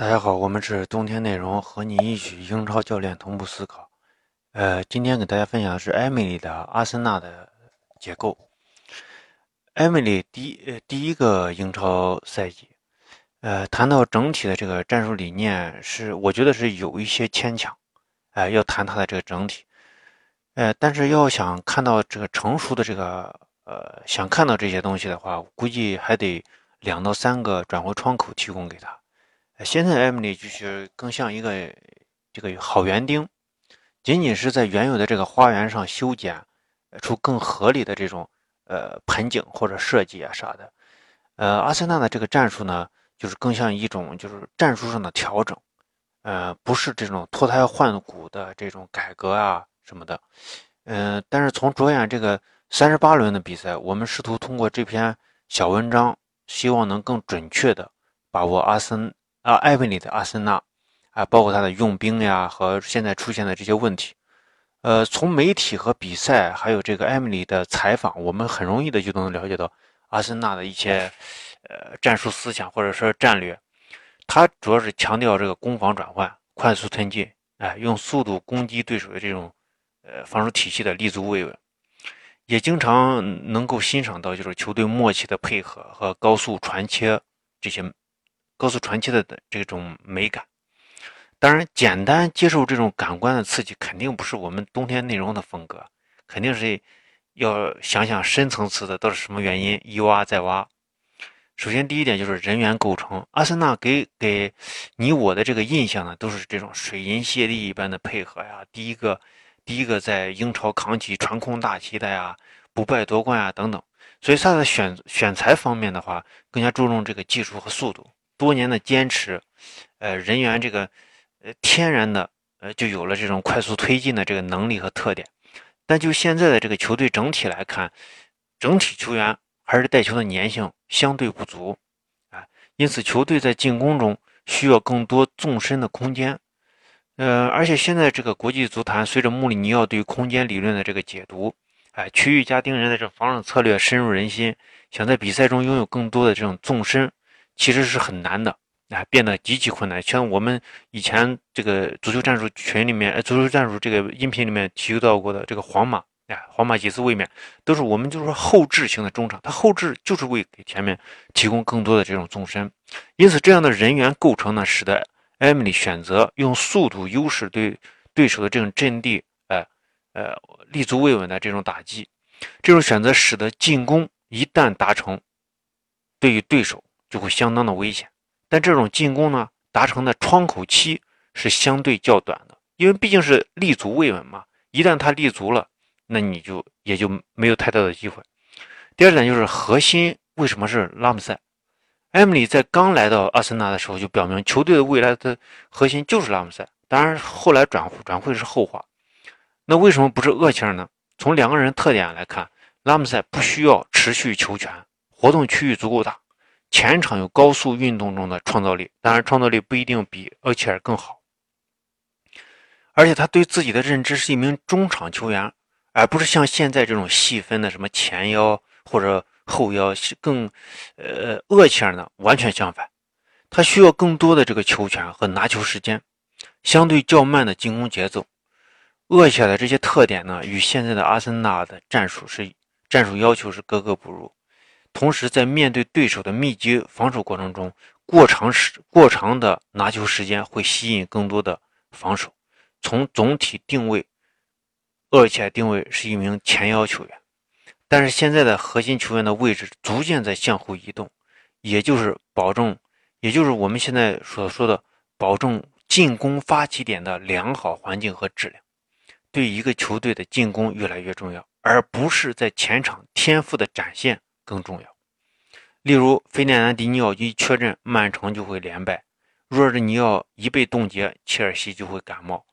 大家好，我们是冬天内容，和你一起英超教练同步思考。呃，今天给大家分享的是艾米丽的阿森纳的结构。艾米丽第呃第一个英超赛季，呃，谈到整体的这个战术理念，是我觉得是有一些牵强。哎，要谈它的这个整体，呃，但是要想看到这个成熟的这个呃，想看到这些东西的话，估计还得两到三个转会窗口提供给他。现在艾米丽就是更像一个这个好园丁，仅仅是在原有的这个花园上修剪出更合理的这种呃盆景或者设计啊啥的。呃，阿森纳的这个战术呢，就是更像一种就是战术上的调整，呃，不是这种脱胎换骨的这种改革啊什么的。嗯，但是从着眼这个三十八轮的比赛，我们试图通过这篇小文章，希望能更准确的把握阿森。啊，艾文里的阿森纳，啊，包括他的用兵呀，和现在出现的这些问题，呃，从媒体和比赛，还有这个艾米丽的采访，我们很容易的就能了解到阿森纳的一些呃战术思想或者说战略。他主要是强调这个攻防转换、快速推进，哎，用速度攻击对手的这种呃防守体系的立足位稳，也经常能够欣赏到就是球队默契的配合和高速传切这些。高速传奇的这种美感，当然，简单接受这种感官的刺激，肯定不是我们冬天内容的风格，肯定是要想想深层次的都是什么原因，一挖再挖。首先，第一点就是人员构成，阿森纳给给你我的这个印象呢，都是这种水银泻地一般的配合呀，第一个第一个在英超扛起传控大旗的呀，不败夺冠啊等等。所以他在选选材方面的话，更加注重这个技术和速度。多年的坚持，呃，人员这个，呃，天然的，呃，就有了这种快速推进的这个能力和特点。但就现在的这个球队整体来看，整体球员还是带球的粘性相对不足，啊，因此球队在进攻中需要更多纵深的空间。呃，而且现在这个国际足坛随着穆里尼奥对空间理论的这个解读，哎，区域加盯人的这防守策略深入人心，想在比赛中拥有更多的这种纵深。其实是很难的，啊，变得极其困难。像我们以前这个足球战术群里面，呃足球战术这个音频里面提到过的这个皇马，啊，皇马几次卫冕都是我们就是说后置型的中场，他后置就是为给前面提供更多的这种纵深。因此，这样的人员构成呢，使得艾米丽选择用速度优势对对手的这种阵地，呃呃，立足未稳的这种打击。这种选择使得进攻一旦达成，对于对手。就会相当的危险，但这种进攻呢，达成的窗口期是相对较短的，因为毕竟是立足未稳嘛。一旦他立足了，那你就也就没有太大的机会。第二点就是核心为什么是拉姆塞？埃姆里在刚来到阿森纳的时候就表明，球队的未来的核心就是拉姆塞。当然后来转转会是后话。那为什么不是厄齐尔呢？从两个人特点来看，拉姆塞不需要持续球权，活动区域足够大。前场有高速运动中的创造力，当然创造力不一定比厄齐尔更好。而且他对自己的认知是一名中场球员，而不是像现在这种细分的什么前腰或者后腰。更，呃，厄齐尔呢完全相反，他需要更多的这个球权和拿球时间，相对较慢的进攻节奏。厄齐尔的这些特点呢，与现在的阿森纳的战术是战术要求是格格不入。同时，在面对对手的密集防守过程中，过长时过长的拿球时间会吸引更多的防守。从总体定位，厄齐尔定位是一名前腰球员，但是现在的核心球员的位置逐渐在向后移动，也就是保证，也就是我们现在所说的保证进攻发起点的良好环境和质量，对一个球队的进攻越来越重要，而不是在前场天赋的展现。更重要，例如费南迪尼奥一缺阵，曼城就会连败；若日尼奥一被冻结，切尔西就会感冒。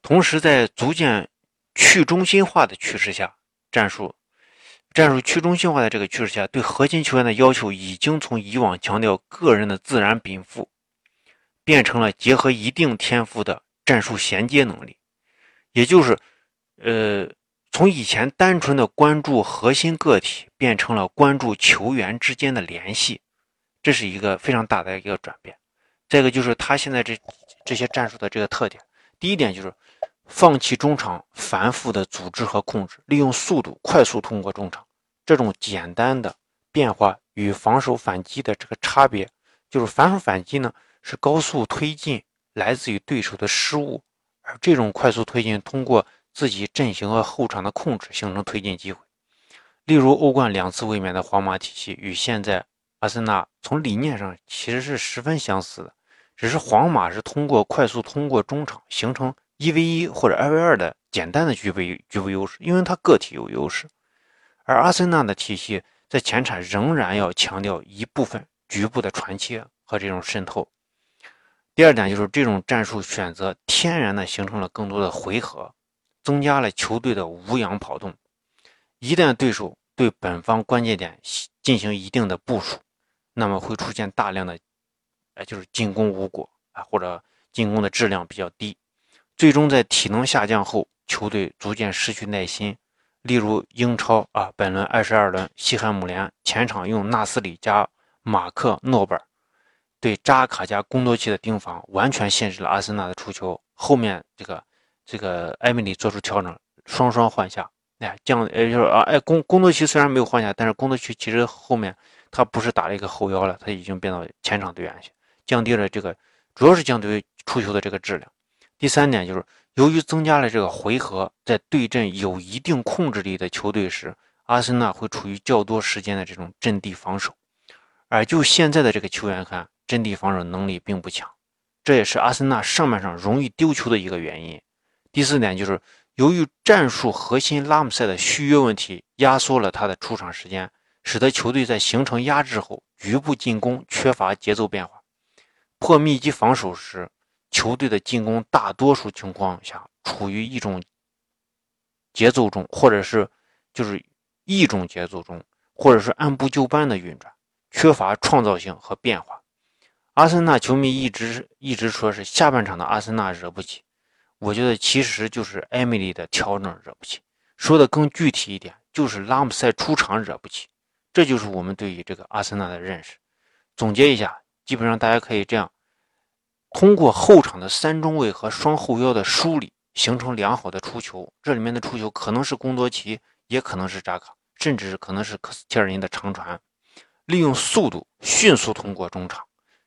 同时，在逐渐去中心化的趋势下，战术战术去中心化的这个趋势下，对核心球员的要求已经从以往强调个人的自然禀赋，变成了结合一定天赋的战术衔接能力，也就是，呃。从以前单纯的关注核心个体，变成了关注球员之间的联系，这是一个非常大的一个转变。再一个就是他现在这这些战术的这个特点，第一点就是放弃中场繁复的组织和控制，利用速度快速通过中场。这种简单的变化与防守反击的这个差别，就是防守反击呢是高速推进，来自于对手的失误，而这种快速推进通过自己阵型和后场的控制形成推进机会。例如欧冠两次卫冕的皇马体系与现在阿森纳从理念上其实是十分相似的，只是皇马是通过快速通过中场形成一 v 一或者二 v 二的简单的局部局部优势，因为它个体有优势。而阿森纳的体系在前场仍然要强调一部分局部的传切和这种渗透。第二点就是这种战术选择天然的形成了更多的回合，增加了球队的无氧跑动。一旦对手对本方关键点进行一定的部署，那么会出现大量的，呃，就是进攻无果啊，或者进攻的质量比较低，最终在体能下降后，球队逐渐失去耐心。例如英超啊，本轮二十二轮，西汉姆联前场用纳斯里加马克诺本对扎卡加贡多齐的盯防，完全限制了阿森纳的出球。后面这个这个埃米里做出调整，双双换下，哎，降呃就是啊，哎贡贡多齐虽然没有换下，但是贡多齐其实后面他不是打了一个后腰了，他已经变到前场队员去，降低了这个主要是降低出球的这个质量。第三点就是。由于增加了这个回合，在对阵有一定控制力的球队时，阿森纳会处于较多时间的这种阵地防守。而就现在的这个球员看，阵地防守能力并不强，这也是阿森纳上半场容易丢球的一个原因。第四点就是，由于战术核心拉姆塞的续约问题压缩了他的出场时间，使得球队在形成压制后，局部进攻缺乏节奏变化，破密集防守时。球队的进攻大多数情况下处于一种节奏中，或者是就是一种节奏中，或者是按部就班的运转，缺乏创造性和变化。阿森纳球迷一直一直说是下半场的阿森纳惹不起，我觉得其实就是艾米丽的调整惹不起。说的更具体一点，就是拉姆塞出场惹不起。这就是我们对于这个阿森纳的认识。总结一下，基本上大家可以这样。通过后场的三中卫和双后腰的梳理，形成良好的出球。这里面的出球可能是贡多齐，也可能是扎卡，甚至可能是科斯切尔尼的长传。利用速度迅速通过中场，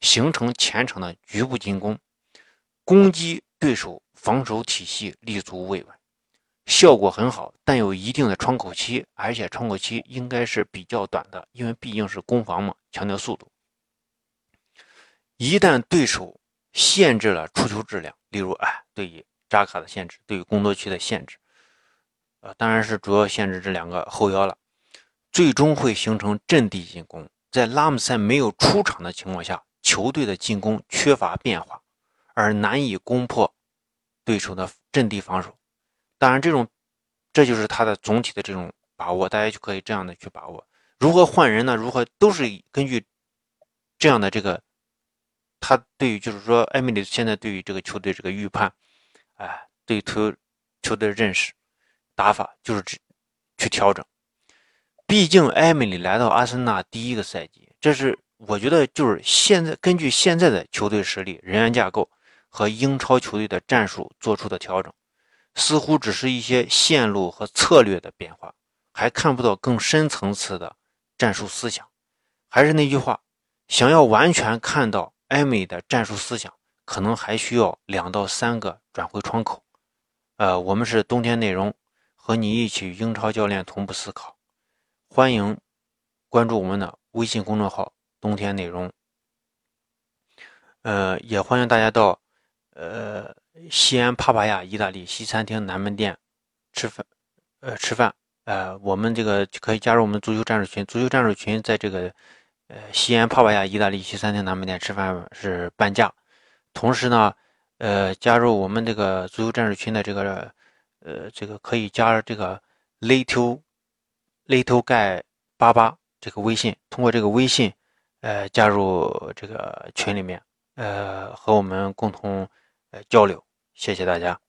形成前场的局部进攻，攻击对手防守体系立足未稳，效果很好，但有一定的窗口期，而且窗口期应该是比较短的，因为毕竟是攻防嘛，强调速度。一旦对手限制了出球质量，例如，哎，对于扎卡的限制，对于工作区的限制，呃，当然是主要限制这两个后腰了。最终会形成阵地进攻，在拉姆塞没有出场的情况下，球队的进攻缺乏变化，而难以攻破对手的阵地防守。当然，这种这就是他的总体的这种把握，大家就可以这样的去把握。如何换人呢？如何都是根据这样的这个。他对于就是说，艾米丽现在对于这个球队这个预判，哎，对球球队的认识、打法就是去调整。毕竟艾米丽来到阿森纳第一个赛季，这是我觉得就是现在根据现在的球队实力、人员架构和英超球队的战术做出的调整，似乎只是一些线路和策略的变化，还看不到更深层次的战术思想。还是那句话，想要完全看到。艾美的战术思想可能还需要两到三个转会窗口。呃，我们是冬天内容，和你一起英超教练同步思考。欢迎关注我们的微信公众号“冬天内容”。呃，也欢迎大家到呃西安帕帕亚意大利西餐厅南门店吃饭。呃，吃饭。呃，我们这个可以加入我们足球战术群。足球战术群在这个。呃，西安帕帕亚意大利西餐厅南门店吃饭是半价，同时呢，呃，加入我们这个足球战术群的这个，呃，这个可以加这个 little little guy 八八这个微信，通过这个微信，呃，加入这个群里面，呃，和我们共同来交流，谢谢大家。